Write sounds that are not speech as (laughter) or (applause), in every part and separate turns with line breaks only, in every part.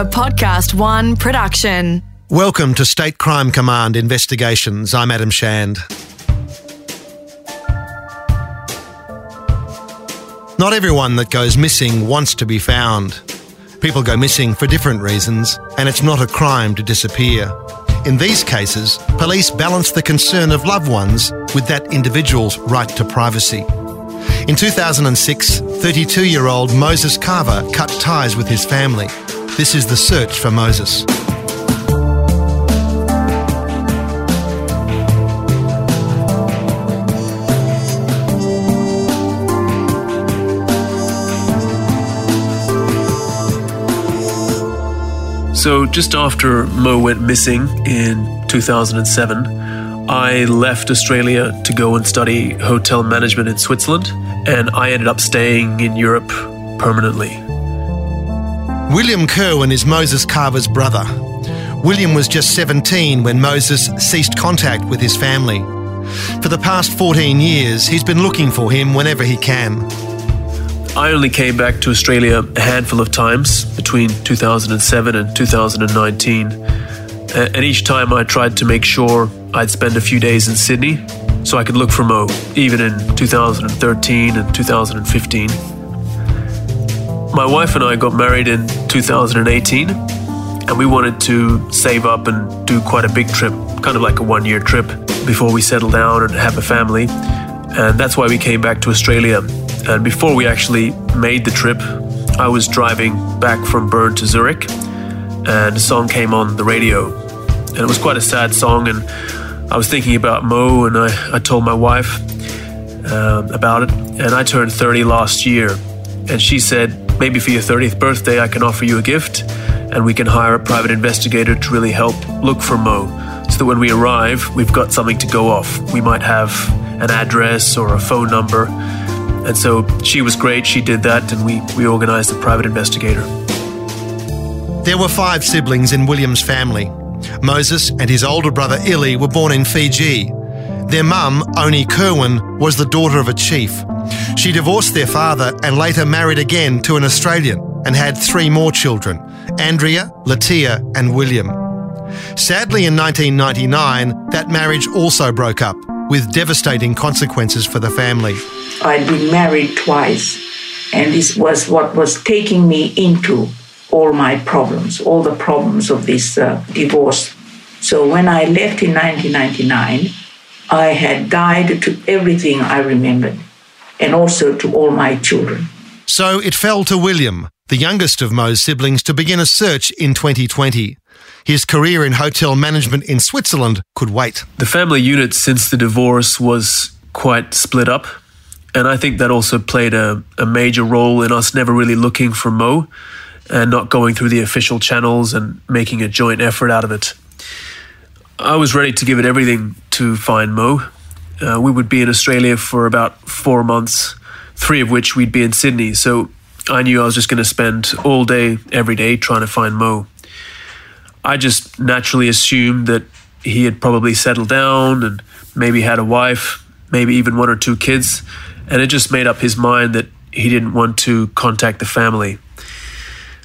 A Podcast One production.
Welcome to State Crime Command Investigations. I'm Adam Shand. Not everyone that goes missing wants to be found. People go missing for different reasons, and it's not a crime to disappear. In these cases, police balance the concern of loved ones with that individual's right to privacy. In 2006, 32 year old Moses Cava cut ties with his family. This is the search for Moses.
So, just after Mo went missing in 2007, I left Australia to go and study hotel management in Switzerland, and I ended up staying in Europe permanently.
William Kerwin is Moses Cava's brother. William was just 17 when Moses ceased contact with his family. For the past 14 years, he's been looking for him whenever he can.
I only came back to Australia a handful of times between 2007 and 2019. Uh, and each time I tried to make sure I'd spend a few days in Sydney so I could look for Mo, even in 2013 and 2015. My wife and I got married in 2018, and we wanted to save up and do quite a big trip, kind of like a one year trip, before we settle down and have a family. And that's why we came back to Australia and before we actually made the trip, I was driving back from Bern to Zurich, and a song came on the radio. And it was quite a sad song, and I was thinking about Mo, and I, I told my wife um, about it. And I turned 30 last year, and she said, maybe for your 30th birthday, I can offer you a gift, and we can hire a private investigator to really help look for Mo. So that when we arrive, we've got something to go off. We might have an address or a phone number and so she was great. She did that, and we, we organized a private investigator.
There were five siblings in William's family. Moses and his older brother Illy were born in Fiji. Their mum, Oni Kerwin, was the daughter of a chief. She divorced their father and later married again to an Australian and had three more children Andrea, Latia, and William. Sadly, in 1999, that marriage also broke up, with devastating consequences for the family.
I'd been married twice, and this was what was taking me into all my problems, all the problems of this uh, divorce. So when I left in 1999, I had died to everything I remembered, and also to all my children.
So it fell to William, the youngest of Mo's siblings, to begin a search in 2020. His career in hotel management in Switzerland could wait.
The family unit since the divorce was quite split up. And I think that also played a, a major role in us never really looking for Mo and not going through the official channels and making a joint effort out of it. I was ready to give it everything to find Mo. Uh, we would be in Australia for about four months, three of which we'd be in Sydney. So I knew I was just going to spend all day, every day trying to find Mo. I just naturally assumed that he had probably settled down and maybe had a wife, maybe even one or two kids, and it just made up his mind that he didn't want to contact the family.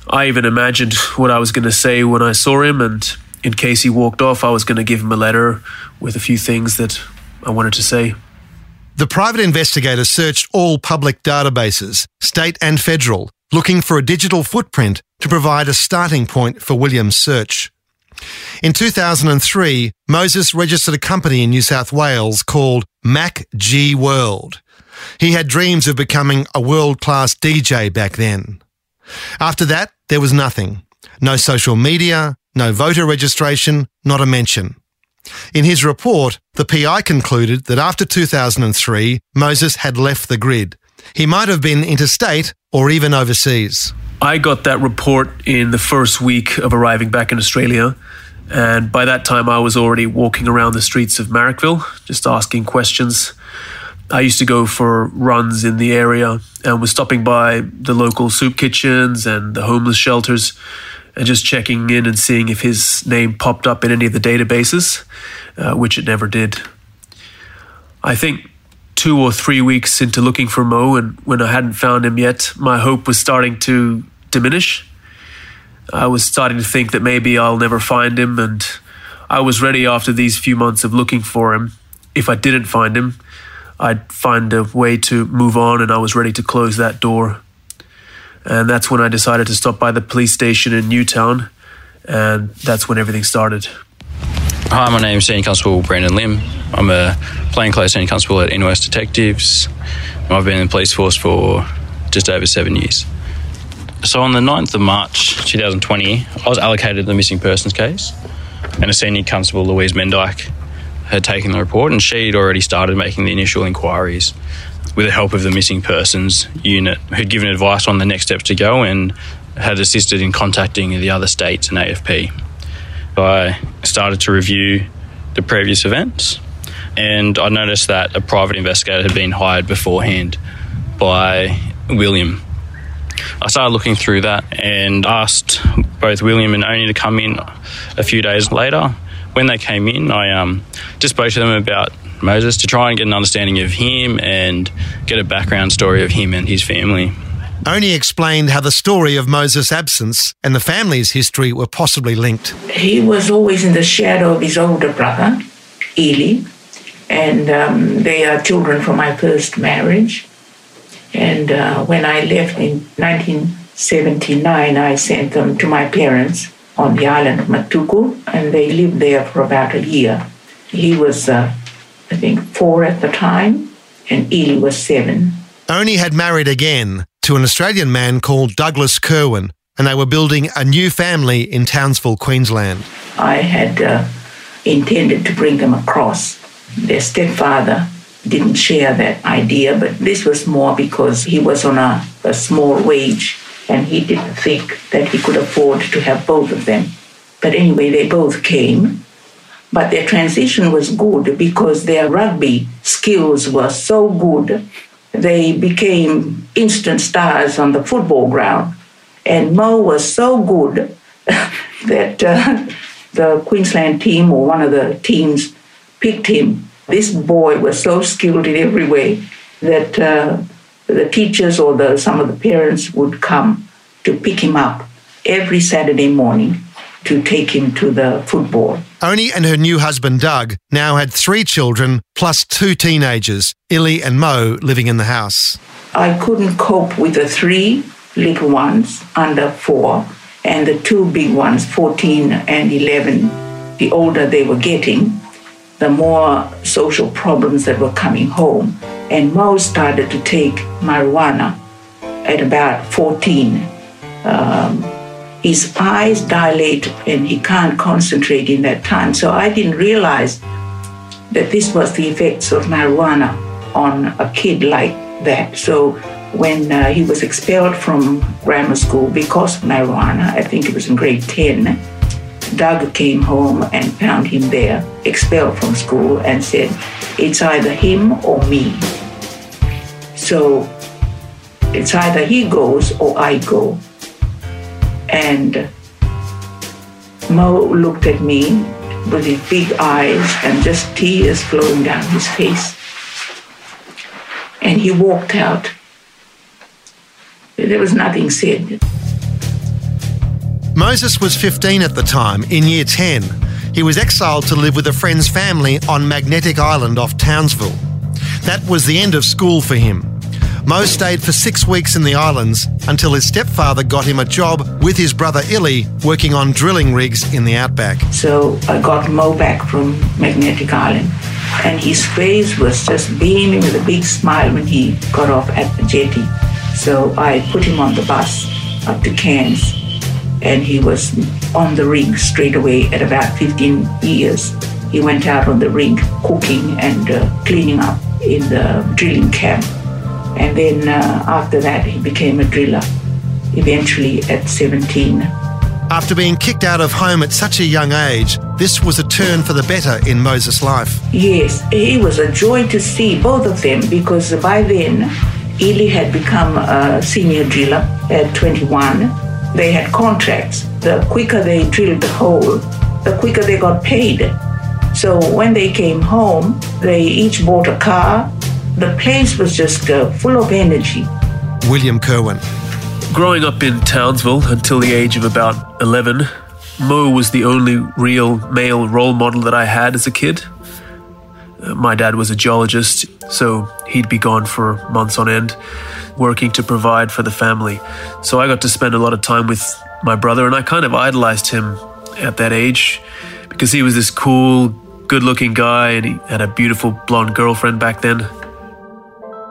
I even imagined what I was going to say when I saw him, and in case he walked off, I was going to give him a letter with a few things that I wanted to see.
The private investigator searched all public databases, state and federal, looking for a digital footprint to provide a starting point for William's search. In 2003, Moses registered a company in New South Wales called Mac G World. He had dreams of becoming a world class DJ back then. After that, there was nothing. No social media, no voter registration, not a mention. In his report, the PI concluded that after 2003, Moses had left the grid. He might have been interstate or even overseas.
I got that report in the first week of arriving back in Australia. And by that time, I was already walking around the streets of Marrickville, just asking questions. I used to go for runs in the area and was stopping by the local soup kitchens and the homeless shelters and just checking in and seeing if his name popped up in any of the databases, uh, which it never did. I think two or three weeks into looking for Mo, and when I hadn't found him yet, my hope was starting to diminish. I was starting to think that maybe I'll never find him, and I was ready after these few months of looking for him. If I didn't find him, I'd find a way to move on, and I was ready to close that door. And that's when I decided to stop by the police station in Newtown, and that's when everything started.
Hi, my name is Senior Constable Brandon Lim. I'm a plainclothes Senior Constable at West Detectives. I've been in the police force for just over seven years. So on the 9th of March 2020, I was allocated the missing persons case, and a Senior Constable, Louise Mendyke, had taken the report, and she'd already started making the initial inquiries with the help of the missing persons unit, who'd given advice on the next steps to go and had assisted in contacting the other states and AFP. I started to review the previous events, and I noticed that a private investigator had been hired beforehand by William. I started looking through that and asked both William and Oni to come in a few days later. When they came in, I um, just spoke to them about Moses to try and get an understanding of him and get a background story of him and his family.
Oni explained how the story of Moses' absence and the family's history were possibly linked.
He was always in the shadow of his older brother, Eli, and um, they are children from my first marriage. And uh, when I left in 1979, I sent them to my parents on the island of Matuku, and they lived there for about a year. He was, uh, I think, four at the time, and Eli was seven.
Oni had married again to an Australian man called Douglas Kerwin, and they were building a new family in Townsville, Queensland.
I had uh, intended to bring them across. Their stepfather didn't share that idea, but this was more because he was on a, a small wage and he didn't think that he could afford to have both of them. But anyway, they both came. But their transition was good because their rugby skills were so good they became instant stars on the football ground. And Mo was so good (laughs) that uh, the Queensland team or one of the teams picked him. This boy was so skilled in every way that uh, the teachers or the, some of the parents would come to pick him up every Saturday morning to take him to the football.
Oni and her new husband Doug now had three children plus two teenagers, Illy and Mo, living in the house.
I couldn't cope with the three little ones under four and the two big ones, 14 and 11. The older they were getting, the more social problems that were coming home. And Mo started to take marijuana at about 14. Um, his eyes dilate and he can't concentrate in that time. So I didn't realize that this was the effects of marijuana on a kid like that. So when uh, he was expelled from grammar school because of marijuana, I think it was in grade 10, Doug came home and found him there, expelled from school, and said, It's either him or me. So it's either he goes or I go. And Mo looked at me with his big eyes and just tears flowing down his face. And he walked out. There was nothing said.
Moses was 15 at the time, in year 10. He was exiled to live with a friend's family on Magnetic Island off Townsville. That was the end of school for him. Mo stayed for six weeks in the islands until his stepfather got him a job with his brother Illy working on drilling rigs in the outback.
So I got Mo back from Magnetic Island, and his face was just beaming with a big smile when he got off at the jetty. So I put him on the bus up to Cairns, and he was on the rig straight away at about 15 years. He went out on the rig cooking and uh, cleaning up in the drilling camp. And then uh, after that, he became a driller, eventually at 17.
After being kicked out of home at such a young age, this was a turn for the better in Moses' life.
Yes, it was a joy to see both of them because by then, Ely had become a senior driller at 21. They had contracts. The quicker they drilled the hole, the quicker they got paid. So when they came home, they each bought a car the place was just uh, full of energy.
William Kerwin.
Growing up in Townsville until the age of about 11, Mo was the only real male role model that I had as a kid. Uh, my dad was a geologist, so he'd be gone for months on end, working to provide for the family. So I got to spend a lot of time with my brother, and I kind of idolized him at that age because he was this cool, good looking guy and he had a beautiful blonde girlfriend back then.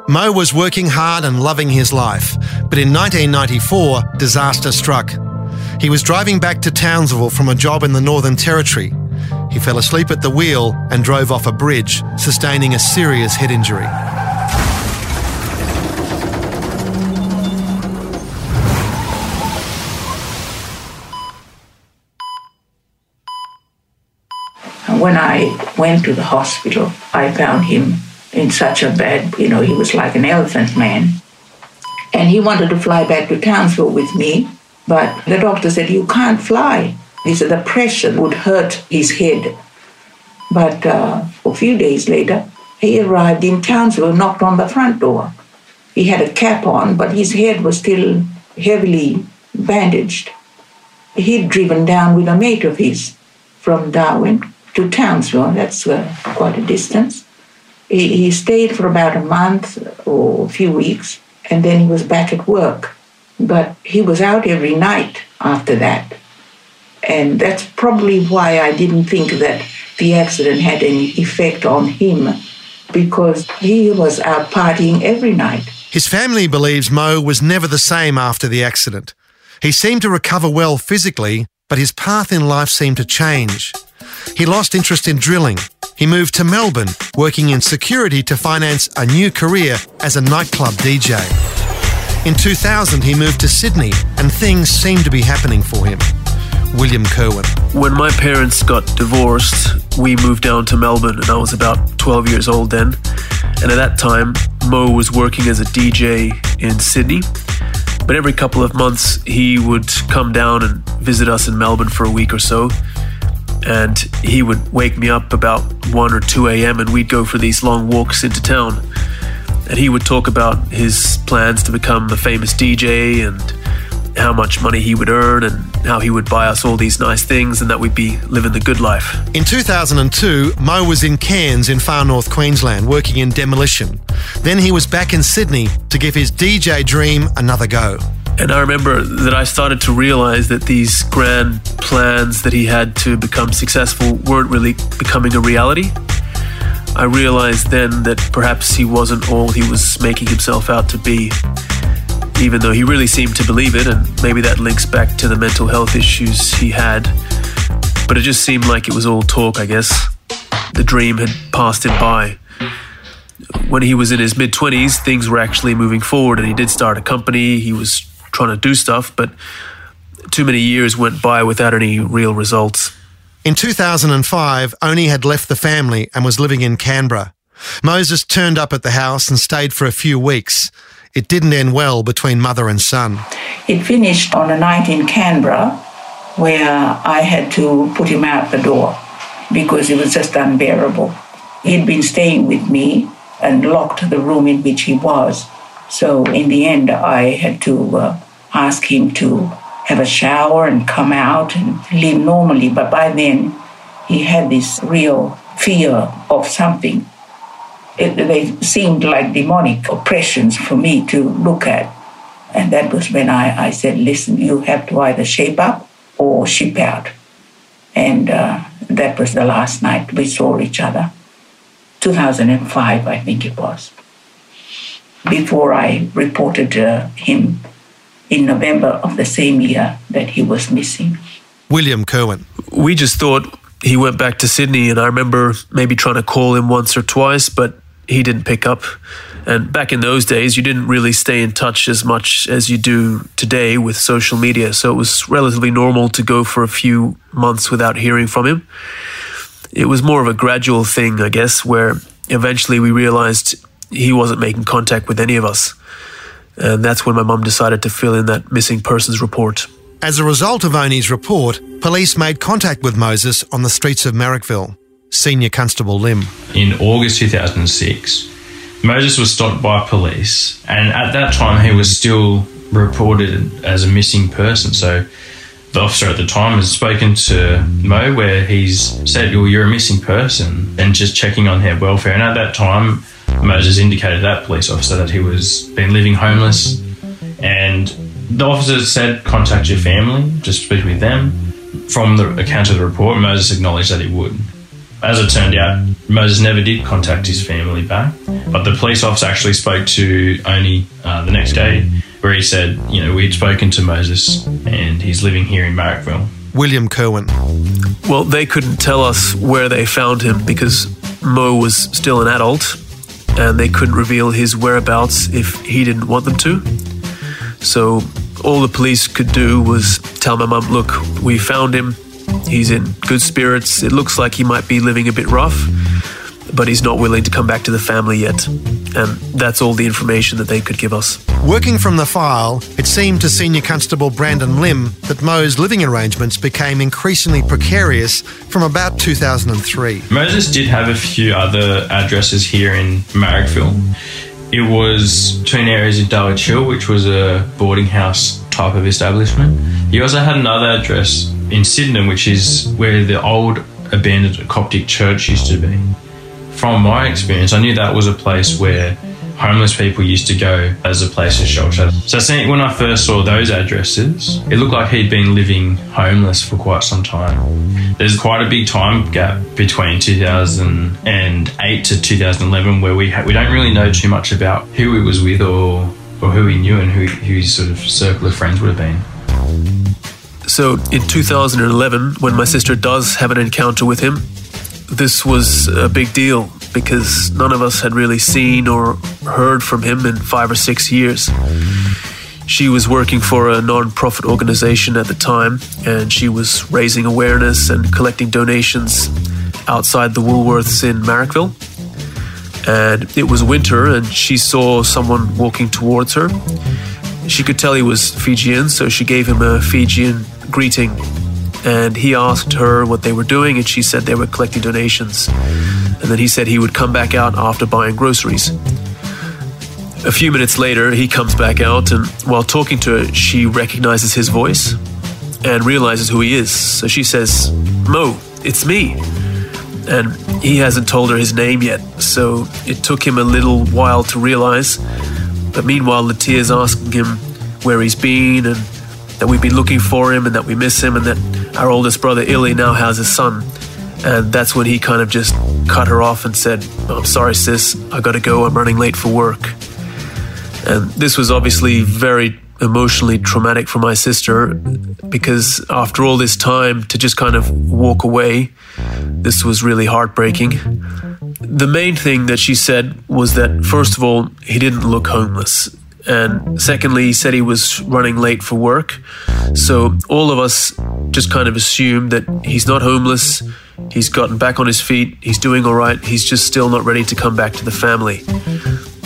Mo was working hard and loving his life, but in 1994, disaster struck. He was driving back to Townsville from a job in the Northern Territory. He fell asleep at the wheel and drove off a bridge, sustaining a serious head injury.
When I went to the hospital, I found him in such a bad, you know, he was like an elephant man. And he wanted to fly back to Townsville with me, but the doctor said, You can't fly. He said the pressure would hurt his head. But uh, a few days later, he arrived in Townsville, knocked on the front door. He had a cap on, but his head was still heavily bandaged. He'd driven down with a mate of his from Darwin to Townsville. That's uh, quite a distance. He, he stayed for about a month or a few weeks, and then he was back at work. But he was out every night after that. And that's probably why I didn't think that the accident had any effect on him, because he was out partying every night.
His family believes Mo was never the same after the accident. He seemed to recover well physically, but his path in life seemed to change. He lost interest in drilling. He moved to Melbourne, working in security to finance a new career as a nightclub DJ. In 2000, he moved to Sydney, and things seemed to be happening for him. William Kerwin.
When my parents got divorced, we moved down to Melbourne, and I was about 12 years old then. And at that time, Mo was working as a DJ in Sydney. But every couple of months, he would come down and visit us in Melbourne for a week or so. And he would wake me up about 1 or 2 a.m., and we'd go for these long walks into town. And he would talk about his plans to become a famous DJ and how much money he would earn and how he would buy us all these nice things and that we'd be living the good life.
In 2002, Mo was in Cairns in far north Queensland working in demolition. Then he was back in Sydney to give his DJ dream another go.
And I remember that I started to realize that these grand plans that he had to become successful weren't really becoming a reality. I realized then that perhaps he wasn't all he was making himself out to be even though he really seemed to believe it, and maybe that links back to the mental health issues he had. But it just seemed like it was all talk, I guess. The dream had passed him by. When he was in his mid 20s, things were actually moving forward, and he did start a company. He was trying to do stuff, but too many years went by without any real results.
In 2005, Oni had left the family and was living in Canberra. Moses turned up at the house and stayed for a few weeks. It didn't end well between mother and son.
It finished on a night in Canberra where I had to put him out the door because it was just unbearable. He'd been staying with me and locked the room in which he was. So in the end, I had to uh, ask him to have a shower and come out and live normally. But by then, he had this real fear of something it, they seemed like demonic oppressions for me to look at. And that was when I, I said, listen, you have to either shape up or ship out. And uh, that was the last night we saw each other. 2005, I think it was. Before I reported uh, him in November of the same year that he was missing.
William Kerwin.
We just thought he went back to Sydney, and I remember maybe trying to call him once or twice, but he didn't pick up. And back in those days, you didn't really stay in touch as much as you do today with social media. So it was relatively normal to go for a few months without hearing from him. It was more of a gradual thing, I guess, where eventually we realized he wasn't making contact with any of us. And that's when my mum decided to fill in that missing persons report.
As a result of Oni's report, police made contact with Moses on the streets of Marrickville. Senior Constable Lim.
In August 2006, Moses was stopped by police, and at that time he was still
reported as a missing person. So the officer at the time has spoken to Mo where he's said, well, you're a missing person and just checking on their welfare. And at that time, Moses indicated that police officer that he was been living homeless and the officer said contact your family, just speak with them. From the account of the report, Moses acknowledged that he would. As it turned out, Moses never did contact his family back, but the police officer actually spoke to Oni uh, the next day, where he said, you know, we'd spoken to Moses and he's living here in Marrickville.
William Kerwin.
Well, they couldn't tell us where they found him because Mo was still an adult and they couldn't reveal his whereabouts if he didn't want them to. So all the police could do was tell my mum, look, we found him. He's in good spirits. It looks like he might be living a bit rough, but he's not willing to come back to the family yet. And that's all the information that they could give us.
Working from the file, it seemed to Senior Constable Brandon Lim that Mo's living arrangements became increasingly precarious from about 2003.
Moses did have a few other addresses here in Marrickville. It was between areas of Dulwich Hill, which was a boarding house type of establishment. He also had another address in Sydenham, which is where the old abandoned Coptic church used to be. From my experience, I knew that was a place where homeless people used to go as a place of shelter. So when I first saw those addresses, it looked like he'd been living homeless for quite some time. There's quite a big time gap between 2008 to 2011 where we ha- we don't really know too much about who he was with or or who he knew and who, who his sort of circle of friends would have been.
So in 2011, when my sister does have an encounter with him, this was a big deal because none of us had really seen or heard from him in five or six years. She was working for a non profit organization at the time, and she was raising awareness and collecting donations outside the Woolworths in Marrickville. And it was winter, and she saw someone walking towards her. She could tell he was Fijian, so she gave him a Fijian greeting and he asked her what they were doing, and she said they were collecting donations. And then he said he would come back out after buying groceries. A few minutes later, he comes back out, and while talking to her, she recognizes his voice and realizes who he is. So she says, Mo, it's me. And he hasn't told her his name yet, so it took him a little while to realize. But meanwhile, Latia's asking him where he's been and that we've been looking for him and that we miss him and that our oldest brother Illy now has a son. And that's when he kind of just cut her off and said, oh, I'm sorry, sis, I gotta go, I'm running late for work. And this was obviously very emotionally traumatic for my sister because after all this time to just kind of walk away, this was really heartbreaking. The main thing that she said was that, first of all, he didn't look homeless. And secondly, he said he was running late for work. So all of us just kind of assumed that he's not homeless, he's gotten back on his feet, he's doing all right, he's just still not ready to come back to the family.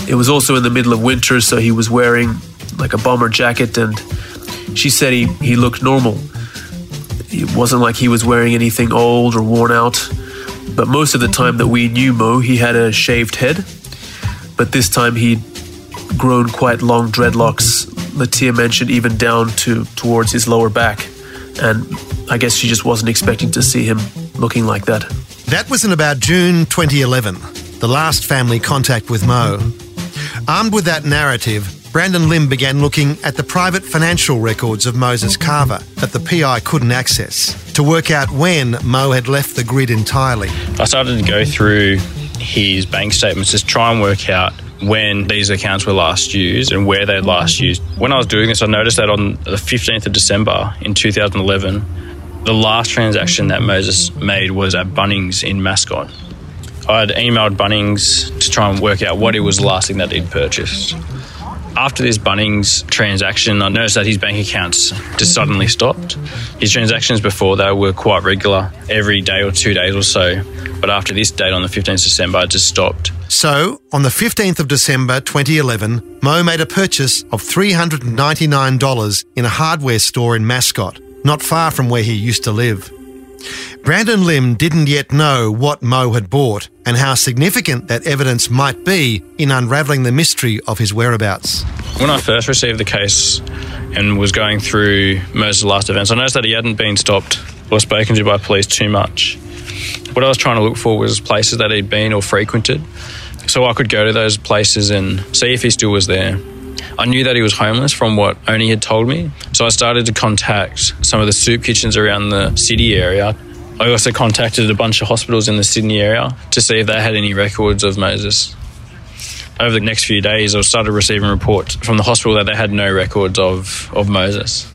It was also in the middle of winter, so he was wearing like a bomber jacket, and she said he, he looked normal. It wasn't like he was wearing anything old or worn out. But most of the time that we knew Mo, he had a shaved head. But this time he'd grown quite long dreadlocks. Latia mentioned even down to towards his lower back, and I guess she just wasn't expecting to see him looking like that.
That was in about June 2011, the last family contact with Mo. Armed with that narrative, Brandon Lim began looking at the private financial records of Moses Cava that the PI couldn't access to work out when Mo had left the grid entirely.
I started to go through his bank statements to try and work out when these accounts were last used and where they'd last mm-hmm. used. When I was doing this, I noticed that on the 15th of December in 2011, the last transaction that mm-hmm. Moses made was at Bunnings in Mascot. I had emailed Bunnings to try and work out what it was mm-hmm. the last thing that he'd purchased. After this Bunnings transaction, I noticed that his bank accounts just suddenly stopped. His transactions before that were quite regular, every day or two days or so. But after this date on the 15th of December, it just stopped.
So, on the 15th of December 2011, Mo made a purchase of $399 in a hardware store in Mascot, not far from where he used to live. Brandon Lim didn't yet know what Mo had bought and how significant that evidence might be in unravelling the mystery of his whereabouts.
When I first received the case and was going through Mo's last events, I noticed that he hadn't been stopped or spoken to by police too much. What I was trying to look for was places that he'd been or frequented, so I could go to those places and see if he still was there. I knew that he was homeless from what Oni had told me, so I started to contact some of the soup kitchens around the city area. I also contacted a bunch of hospitals in the Sydney area to see if they had any records of Moses. Over the next few days, I started receiving reports from the hospital that they had no records of, of Moses.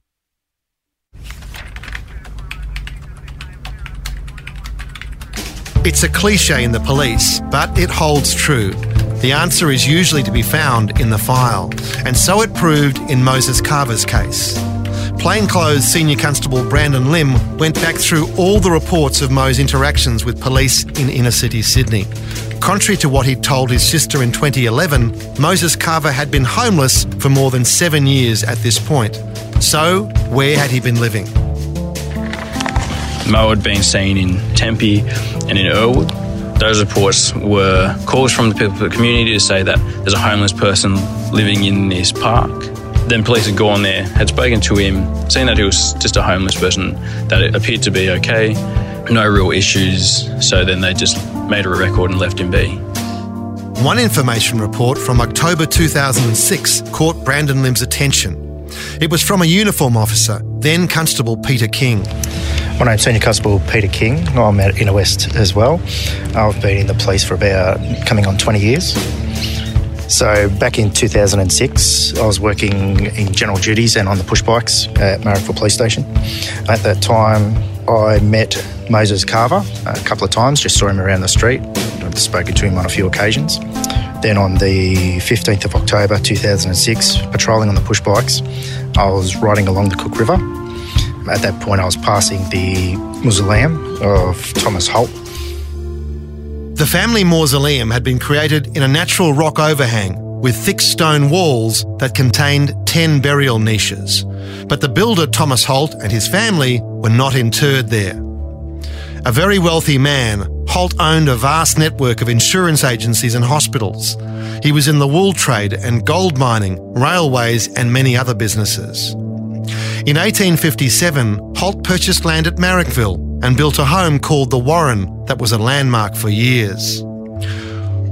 It's a cliche in the police, but it holds true. The answer is usually to be found in the file, and so it proved in Moses Cava's case. Plainclothes Senior Constable Brandon Lim went back through all the reports of Mo's interactions with police in inner city Sydney. Contrary to what he'd told his sister in 2011, Moses Cava had been homeless for more than seven years at this point. So, where had he been living?
Mo had been seen in Tempe and in Earlwood. Those reports were calls from the people of the community to say that there's a homeless person living in this park. Then police had gone there, had spoken to him, seen that he was just a homeless person, that it appeared to be okay, no real issues, so then they just made a record and left him be.
One information report from October 2006 caught Brandon Lim's attention. It was from a uniform officer, then Constable Peter King.
My name's Senior Constable Peter King. I'm at Inner West as well. I've been in the police for about coming on 20 years. So back in 2006, I was working in general duties and on the push bikes at Marrickville Police Station. At that time, I met Moses Cava a couple of times, just saw him around the street. I've spoken to him on a few occasions. Then on the 15th of October 2006, patrolling on the push bikes, I was riding along the Cook River at that point, I was passing the mausoleum of Thomas Holt.
The family mausoleum had been created in a natural rock overhang with thick stone walls that contained 10 burial niches. But the builder Thomas Holt and his family were not interred there. A very wealthy man, Holt owned a vast network of insurance agencies and hospitals. He was in the wool trade and gold mining, railways, and many other businesses. In 1857, Holt purchased land at Marrickville and built a home called the Warren that was a landmark for years.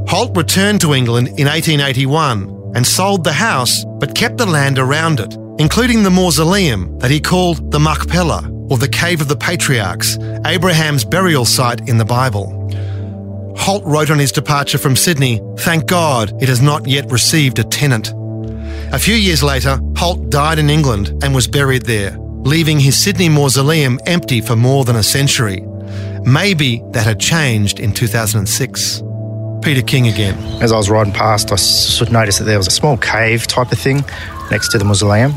Holt returned to England in 1881 and sold the house but kept the land around it, including the mausoleum that he called the Machpelah, or the Cave of the Patriarchs, Abraham's burial site in the Bible. Holt wrote on his departure from Sydney, Thank God it has not yet received a tenant. A few years later, Holt died in England and was buried there, leaving his Sydney mausoleum empty for more than a century. Maybe that had changed in 2006. Peter King again.
As I was riding past, I sort of noticed that there was a small cave type of thing next to the mausoleum.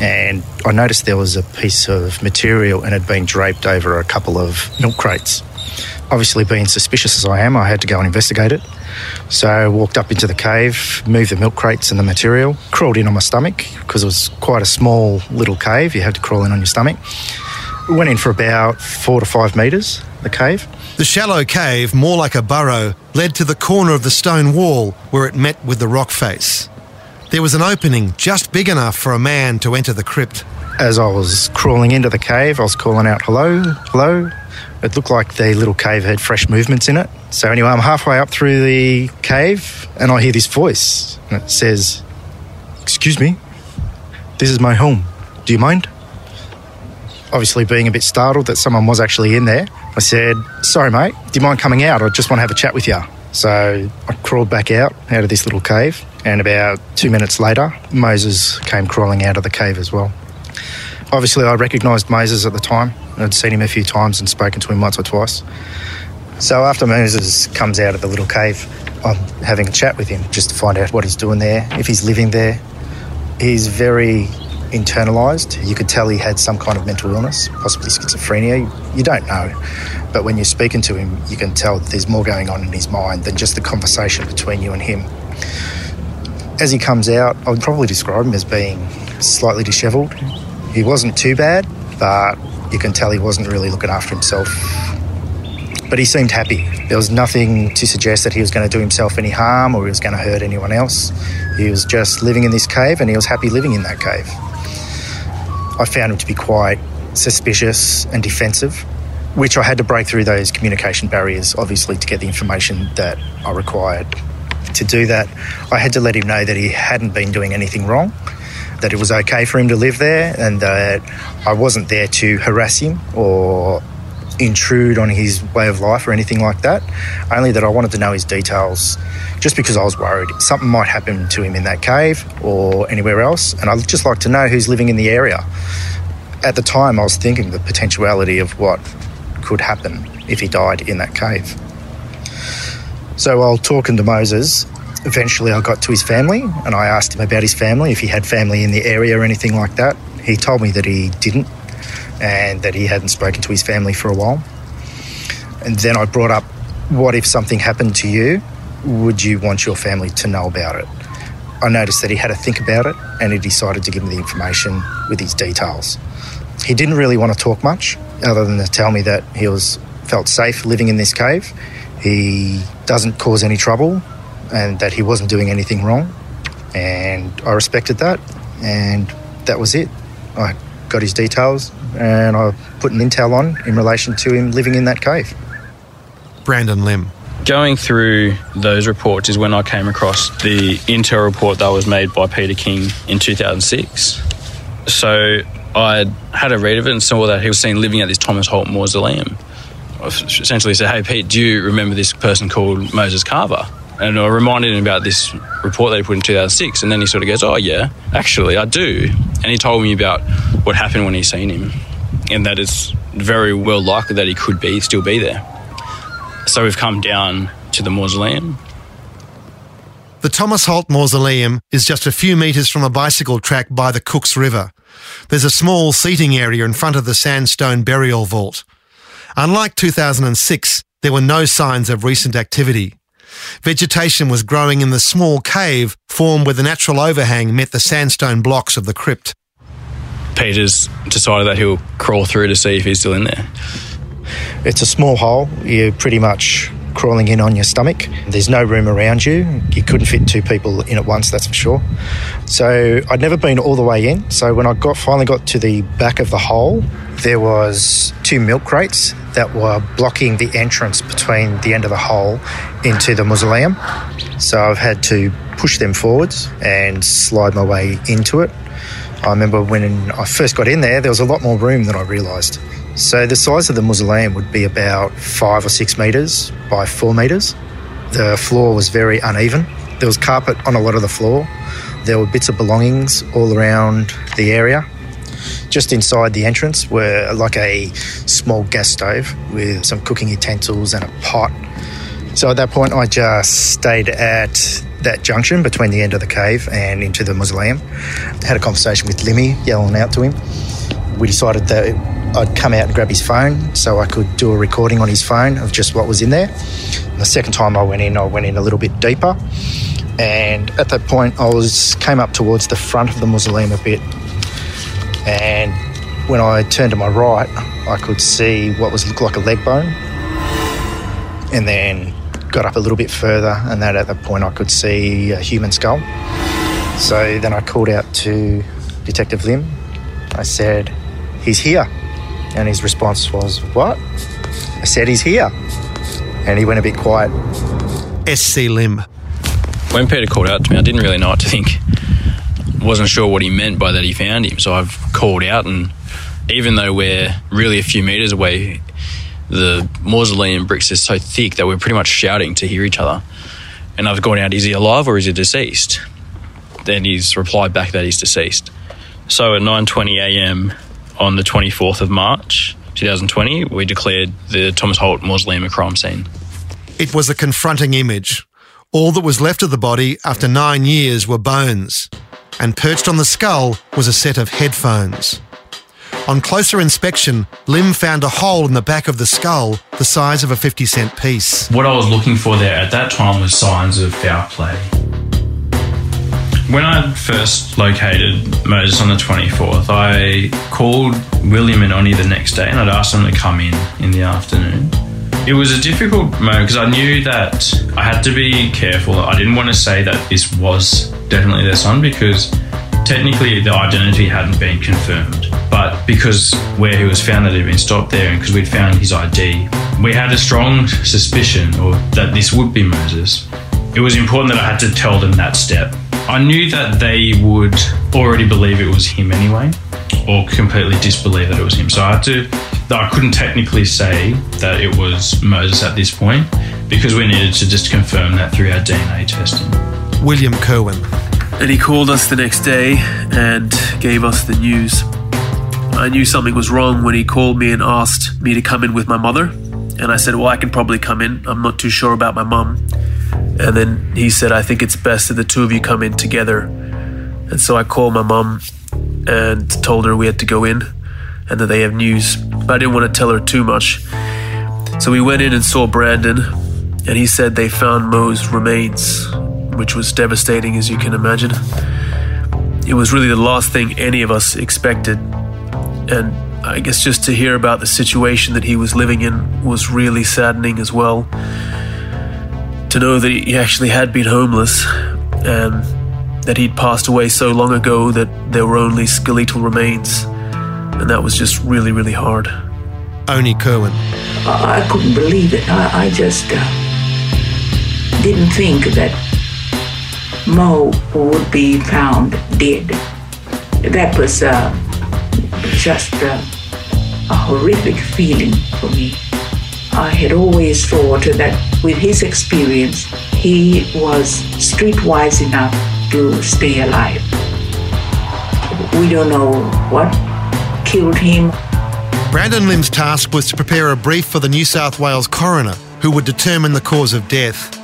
And I noticed there was a piece of material and had been draped over a couple of milk crates. Obviously, being suspicious as I am, I had to go and investigate it. So I walked up into the cave, moved the milk crates and the material, crawled in on my stomach because it was quite a small little cave. You had to crawl in on your stomach. Went in for about four to five metres, the cave.
The shallow cave, more like a burrow, led to the corner of the stone wall where it met with the rock face. There was an opening just big enough for a man to enter the crypt.
As I was crawling into the cave, I was calling out, hello, hello. It looked like the little cave had fresh movements in it. So, anyway, I'm halfway up through the cave and I hear this voice. And it says, Excuse me, this is my home. Do you mind? Obviously, being a bit startled that someone was actually in there, I said, Sorry, mate, do you mind coming out? I just want to have a chat with you. So I crawled back out, out of this little cave, and about two minutes later, Moses came crawling out of the cave as well. Obviously, I recognised Moses at the time. I'd seen him a few times and spoken to him once or twice. So after Moses comes out of the little cave, I'm having a chat with him just to find out what he's doing there, if he's living there. He's very internalised. You could tell he had some kind of mental illness, possibly schizophrenia. You don't know. But when you're speaking to him, you can tell that there's more going on in his mind than just the conversation between you and him. As he comes out, I would probably describe him as being slightly dishevelled. He wasn't too bad, but you can tell he wasn't really looking after himself. But he seemed happy. There was nothing to suggest that he was going to do himself any harm or he was going to hurt anyone else. He was just living in this cave and he was happy living in that cave. I found him to be quite suspicious and defensive, which I had to break through those communication barriers, obviously, to get the information that I required. To do that, I had to let him know that he hadn't been doing anything wrong, that it was okay for him to live there, and that I wasn't there to harass him or intrude on his way of life or anything like that. Only that I wanted to know his details just because I was worried something might happen to him in that cave or anywhere else. And I'd just like to know who's living in the area. At the time, I was thinking the potentiality of what could happen if he died in that cave. So while talking to Moses, eventually I got to his family and I asked him about his family, if he had family in the area or anything like that. He told me that he didn't and that he hadn't spoken to his family for a while. And then I brought up, what if something happened to you? Would you want your family to know about it? I noticed that he had to think about it and he decided to give me the information with his details. He didn't really want to talk much other than to tell me that he was felt safe living in this cave. He doesn't cause any trouble and that he wasn't doing anything wrong. And I respected that and that was it. I got his details and I put an intel on in relation to him living in that cave.
Brandon Lim.
Going through those reports is when I came across the intel report that was made by Peter King in 2006. So I had a read of it and saw that he was seen living at this Thomas Holt mausoleum. I essentially said, Hey, Pete, do you remember this person called Moses Cava? And I reminded him about this report that he put in 2006. And then he sort of goes, Oh, yeah, actually, I do. And he told me about what happened when he seen him. And that it's very well likely that he could be, still be there. So we've come down to the mausoleum.
The Thomas Holt Mausoleum is just a few metres from a bicycle track by the Cooks River. There's a small seating area in front of the sandstone burial vault. Unlike 2006, there were no signs of recent activity. Vegetation was growing in the small cave formed where the natural overhang met the sandstone blocks of the crypt.
Peter's decided that he'll crawl through to see if he's still in there.
It's a small hole. You're pretty much crawling in on your stomach. There's no room around you. You couldn't fit two people in at once, that's for sure. So I'd never been all the way in. So when I got finally got to the back of the hole, there was two milk crates that were blocking the entrance between the end of the hole into the mausoleum. So I've had to push them forwards and slide my way into it. I remember when I first got in there, there was a lot more room than I realised. So the size of the mausoleum would be about five or six metres by four metres. The floor was very uneven. There was carpet on a lot of the floor. There were bits of belongings all around the area. Just inside the entrance were like a small gas stove with some cooking utensils and a pot. So at that point, I just stayed at that junction between the end of the cave and into the mausoleum. Had a conversation with Limmy, yelling out to him. We decided that I'd come out and grab his phone so I could do a recording on his phone of just what was in there. And the second time I went in, I went in a little bit deeper. And at that point, I was came up towards the front of the mausoleum a bit. And when I turned to my right, I could see what was looked like a leg bone. And then got up a little bit further, and that at that point I could see a human skull. So then I called out to Detective Lim. I said, He's here. And his response was, What? I said, He's here. And he went a bit quiet.
SC Lim.
When Peter called out to me, I didn't really know what to think. Wasn't sure what he meant by that he found him, so I've called out, and even though we're really a few meters away, the mausoleum bricks is so thick that we're pretty much shouting to hear each other. And I've gone out, is he alive or is he deceased? Then he's replied back that he's deceased. So at 9:20 a.m. on the 24th of March 2020, we declared the Thomas Holt mausoleum a crime scene.
It was a confronting image. All that was left of the body after nine years were bones, and perched on the skull was a set of headphones. On closer inspection, Lim found a hole in the back of the skull the size of a 50 cent piece.
What I was looking for there at that time was signs of foul play. When I first located Moses on the 24th, I called William and Oni the next day, and I'd asked them to come in in the afternoon. It was a difficult moment because I knew that I had to be careful. I didn't want to say that this was definitely their son because technically the identity hadn't been confirmed. But because where he was found he'd been stopped there and because we'd found his ID, we had a strong suspicion or that this would be Moses. It was important that I had to tell them that step. I knew that they would already believe it was him anyway, or completely disbelieve that it was him. So I had to I couldn't technically say that it was Moses at this point because we needed to just confirm that through our DNA testing.
William Kerwin.
And he called us the next day and gave us the news. I knew something was wrong when he called me and asked me to come in with my mother. And I said, Well, I can probably come in. I'm not too sure about my mum. And then he said, I think it's best that the two of you come in together. And so I called my mom and told her we had to go in and that they have news. But I didn't want to tell her too much. So we went in and saw Brandon, and he said they found Mo's remains, which was devastating as you can imagine. It was really the last thing any of us expected. And I guess just to hear about the situation that he was living in was really saddening as well. To know that he actually had been homeless and that he'd passed away so long ago that there were only skeletal remains. And that was just really, really hard.
Oni Kerwin.
I, I couldn't believe it. I, I just uh, didn't think that Mo would be found dead. That was uh, just uh, a horrific feeling for me. I had always thought that with his experience, he was streetwise enough to stay alive. We don't know what killed him.
Brandon Lim's task was to prepare a brief for the New South Wales coroner, who would determine the cause of death.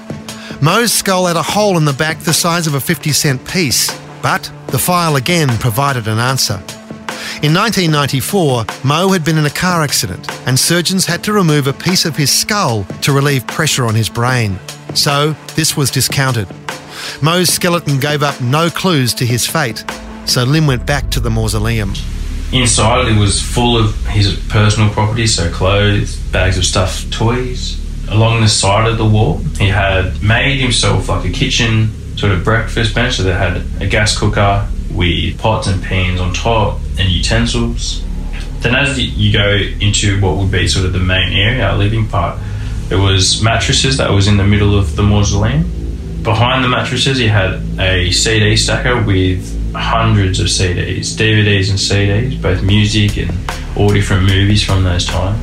Mo's skull had a hole in the back the size of a 50 cent piece, but the file again provided an answer. In 1994, Mo had been in a car accident and surgeons had to remove a piece of his skull to relieve pressure on his brain. So, this was discounted. Mo's skeleton gave up no clues to his fate, so Lim went back to the mausoleum.
Inside, it was full of his personal property, so clothes, bags of stuff, toys. Along the side of the wall, he had made himself like a kitchen sort of breakfast bench. So they had a gas cooker with pots and pans on top and utensils. Then, as you go into what would be sort of the main area, our living part, there was mattresses that was in the middle of the mausoleum. Behind the mattresses, he had a CD stacker with hundreds of CDs, DVDs and CDs, both music and all different movies from those times.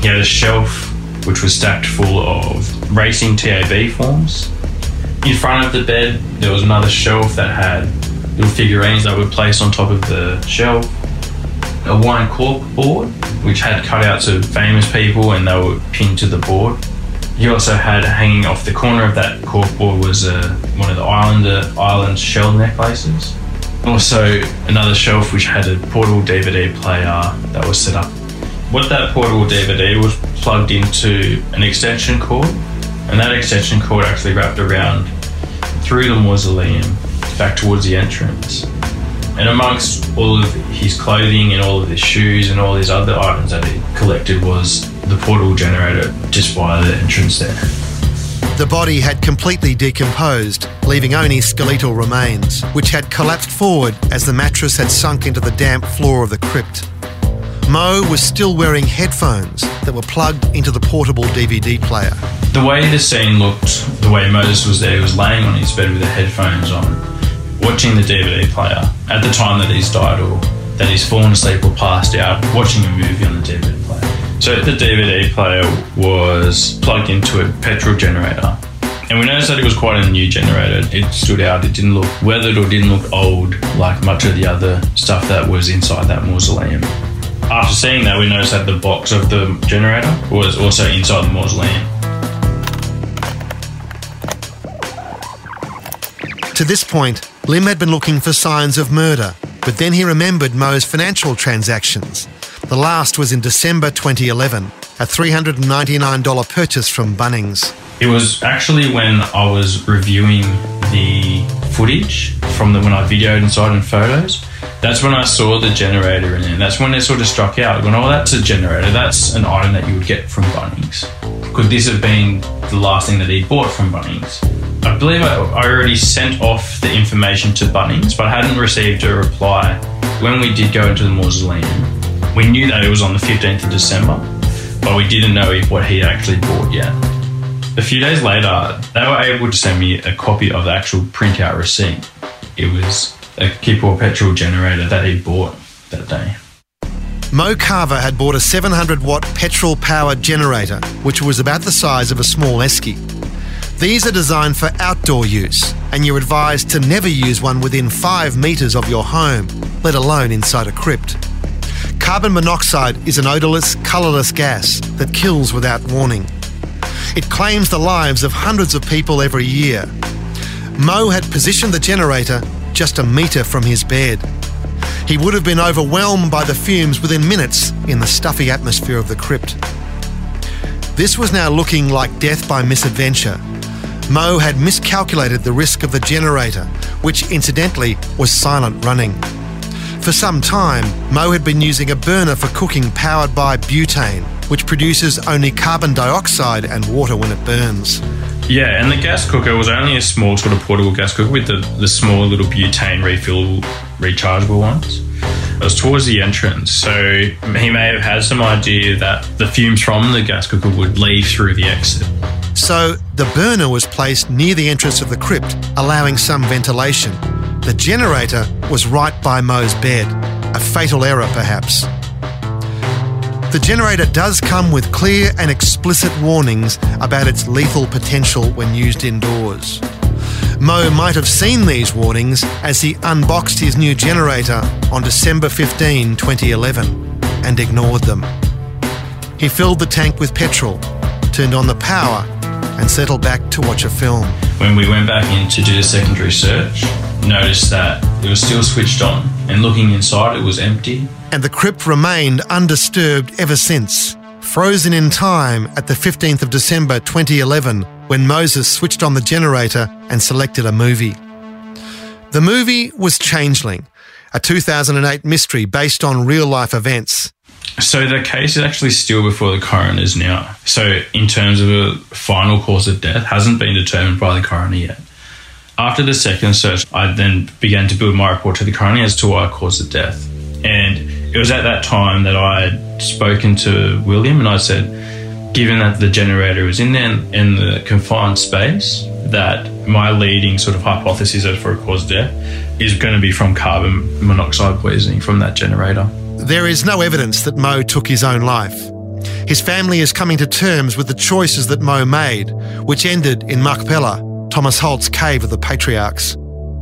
He had a shelf which was stacked full of racing TAB forms. In front of the bed, there was another shelf that had little figurines that were placed on top of the shelf. A wine cork board, which had cutouts of famous people and they were pinned to the board. He also had hanging off the corner of that cork board was uh, one of the Islander Island shell necklaces. Also, another shelf which had a portable DVD player that was set up. What that portable DVD was plugged into an extension cord, and that extension cord actually wrapped around through the mausoleum back towards the entrance. And amongst all of his clothing and all of his shoes and all his other items that he collected was the portable generator just by the entrance there.
The body had completely decomposed, leaving only skeletal remains, which had collapsed forward as the mattress had sunk into the damp floor of the crypt. Mo was still wearing headphones that were plugged into the portable DVD player.
The way the scene looked, the way Moses was there, he was laying on his bed with the headphones on, watching the DVD player at the time that he's died or that he's fallen asleep or passed out, watching a movie on the DVD player. So the DVD player was plugged into a petrol generator. And we noticed that it was quite a new generator. It stood out. It didn't look weathered or didn't look old like much of the other stuff that was inside that mausoleum. After seeing that, we noticed that the box of the generator was also inside the mausoleum.
To this point, Lim had been looking for signs of murder, but then he remembered Mo's financial transactions. The last was in December 2011, a $399 purchase from Bunnings.
It was actually when I was reviewing the footage from the when I videoed inside and photos That's when I saw the generator in there. That's when it sort of struck out. When, oh, that's a generator. That's an item that you would get from Bunnings. Could this have been the last thing that he bought from Bunnings? I believe I, I already sent off the information to Bunnings, but I hadn't received a reply. When we did go into the mausoleum, we knew that it was on the 15th of December, but we didn't know what he actually bought yet. A few days later, they were able to send me a copy of the actual printout receipt. It was a Kipor petrol generator that he bought that day.
Mo Cava had bought a 700 watt petrol powered generator, which was about the size of a small esky. These are designed for outdoor use, and you're advised to never use one within five metres of your home, let alone inside a crypt. Carbon monoxide is an odourless, colourless gas that kills without warning. It claims the lives of hundreds of people every year. Mo had positioned the generator just a metre from his bed. He would have been overwhelmed by the fumes within minutes in the stuffy atmosphere of the crypt. This was now looking like death by misadventure. Mo had miscalculated the risk of the generator, which incidentally was silent running. For some time, Mo had been using a burner for cooking powered by butane, which produces only carbon dioxide and water when it burns.
Yeah, and the gas cooker was only a small sort of portable gas cooker with the, the small little butane refill rechargeable ones. It was towards the entrance, so he may have had some idea that the fumes from the gas cooker would leave through the exit.
So the burner was placed near the entrance of the crypt, allowing some ventilation. The generator was right by Mo's bed, a fatal error perhaps. The generator does come with clear and explicit warnings about its lethal potential when used indoors. Mo might have seen these warnings as he unboxed his new generator on December 15, 2011, and ignored them. He filled the tank with petrol, turned on the power, and settled back to watch a film.
When we went back in to do the secondary search, noticed that it was still switched on, and looking inside, it was empty.
And the crypt remained undisturbed ever since, frozen in time at the 15th of December 2011 when Moses switched on the generator and selected a movie. The movie was Changeling, a 2008 mystery based on real life events.
So the case is actually still before the coroners now. So in terms of a final cause of death, hasn't been determined by the coroner yet. After the second search, I then began to build my report to the coroner as to why I caused the death. And it was at that time that I had spoken to William and I said, given that the generator was in there in the confined space, that my leading sort of hypothesis as for a cause of death is going to be from carbon monoxide poisoning from that generator.
There is no evidence that Mo took his own life. His family is coming to terms with the choices that Mo made, which ended in Machpelah, Thomas Holt's Cave of the Patriarchs.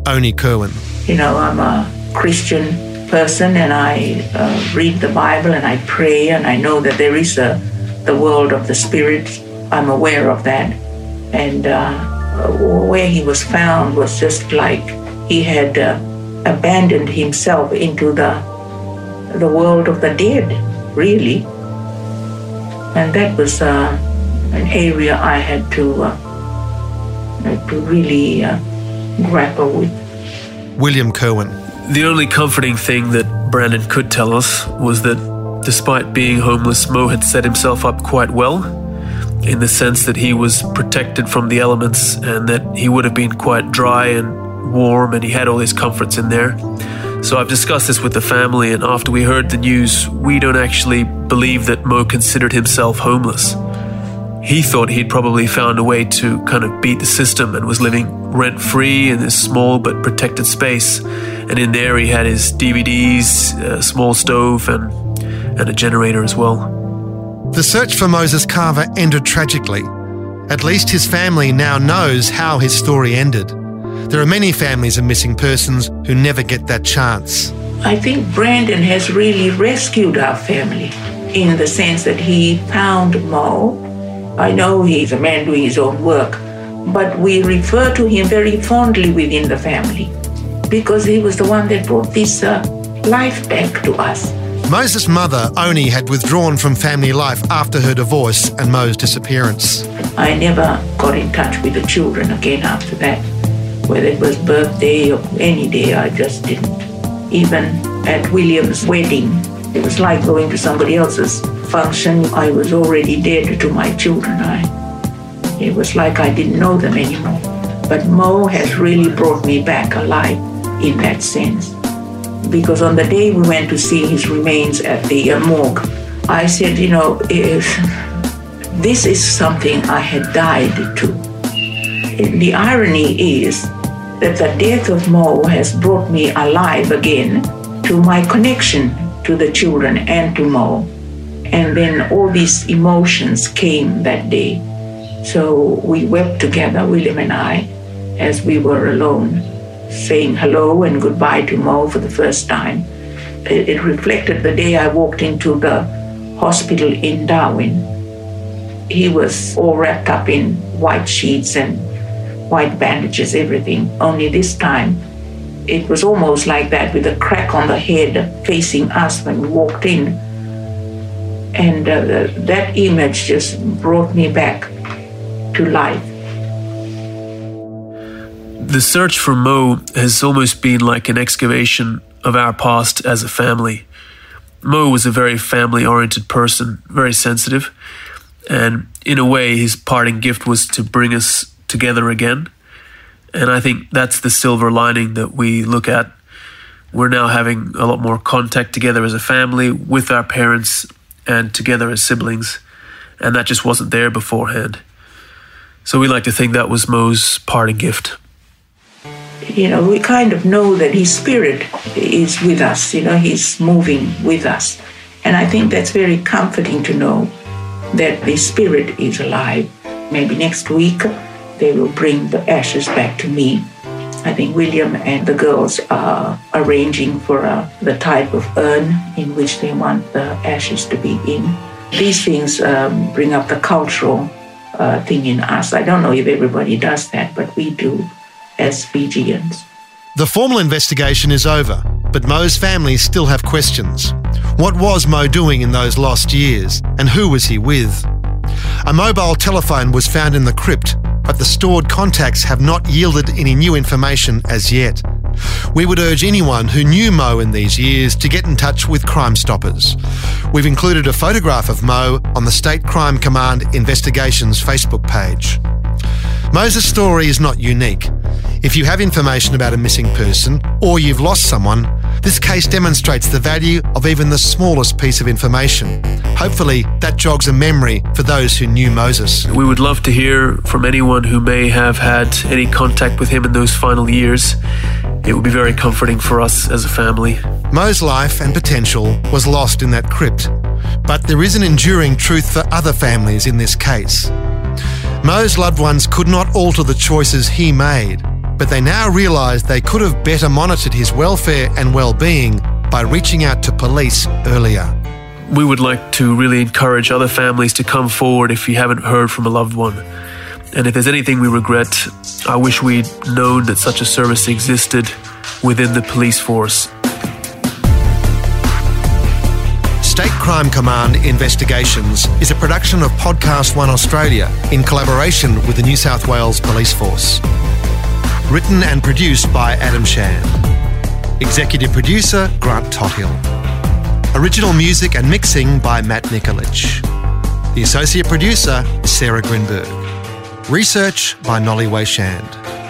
Oni Kerwin.
You know, I'm a Christian person and I uh, read the Bible and I pray and I know that there is a the world of the spirit. I'm aware of that. And uh, where he was found was just like he had uh, abandoned himself into the the world of the dead, really. And that was uh, an area I had to uh, to really uh, grapple with.
William Kerwin.
The only comforting thing that Brandon could tell us was that despite being homeless, Mo had set himself up quite well in the sense that he was protected from the elements and that he would have been quite dry and warm and he had all his comforts in there. So I've discussed this with the family, and after we heard the news, we don't actually believe that Mo considered himself homeless. He thought he'd probably found a way to kind of beat the system and was living rent free in this small but protected space. And in there, he had his DVDs, a small stove, and, and a generator as well.
The search for Moses Cava ended tragically. At least his family now knows how his story ended. There are many families of missing persons who never get that chance.
I think Brandon has really rescued our family in the sense that he found Mo. I know he's a man doing his own work, but we refer to him very fondly within the family because he was the one that brought this uh, life back to us.
Moses' mother, Oni, had withdrawn from family life after her divorce and Mo's disappearance.
I never got in touch with the children again after that whether it was birthday or any day, I just didn't even at William's wedding. It was like going to somebody else's function. I was already dead to my children. I, it was like I didn't know them anymore. But Mo has really brought me back alive in that sense. Because on the day we went to see his remains at the uh, morgue, I said, you know, if (laughs) this is something I had died to. The irony is that the death of Mo has brought me alive again to my connection to the children and to Mo. And then all these emotions came that day. So we wept together, William and I, as we were alone, saying hello and goodbye to Mo for the first time. It, reflected the day I walked into the hospital in Darwin. He was all wrapped up in white sheets and white bandages, everything. Only this time, it was almost like that with a crack on the head facing us when we walked in. And uh, that image just brought me back to life.
The search for Mo has almost been like an excavation of our past as a family. Mo was a very family oriented person, very sensitive, and in a way, his parting gift was to bring us together again. And I think that's the silver lining that we look at. We're now having a lot more contact together as a family with our parents and together as siblings. And that just wasn't there beforehand. So we like to think that was Mo's parting gift.
You know, we kind of know that his spirit is with us, you know, he's moving with us. And I think that's very comforting to know that the spirit is alive. Maybe next week they will bring the ashes back to me. I think William and the girls are arranging for uh, the type of urn in which they want the ashes to be in. These things um, bring up the cultural uh, thing in us. I don't know if everybody does that, but we do as Fijians.
The formal investigation is over, but Mo's family still have questions. What was Mo doing in those lost years, and who was he with? A mobile telephone was found in the crypt, but the stored contacts have not yielded any new information as yet. We would urge anyone who knew Mo in these years to get in touch with Crime Stoppers. We've included a photograph of Mo on the State Crime Command Investigations Facebook page. Mo's story is not unique. If you have information about a missing person or you've lost someone, this case demonstrates the value of even the smallest piece of information. Hopefully, that jogs a memory for those who knew Moses.
We would love to hear from anyone who may have had any contact with him in those final years. It would be very comforting for us as a family.
Mo's life and potential was lost in that crypt, but there is an enduring truth for other families in this case. Mo's loved ones could not alter the choices he made, but they now realise they could have better monitored his welfare and well-being by reaching out to police earlier.
We would like to really encourage other families to come forward if you haven't heard from a loved one. And if there's anything we regret, I wish we'd known that such a service existed within the police force.
State Crime Command Investigations is a production of Podcast One Australia in collaboration with the New South Wales Police Force. Written and produced by Adam Shand. Executive producer Grant Tothill. Original music and mixing by Matt Nikolic. The associate producer Sarah Grinberg. Research by Nolly Wayshand.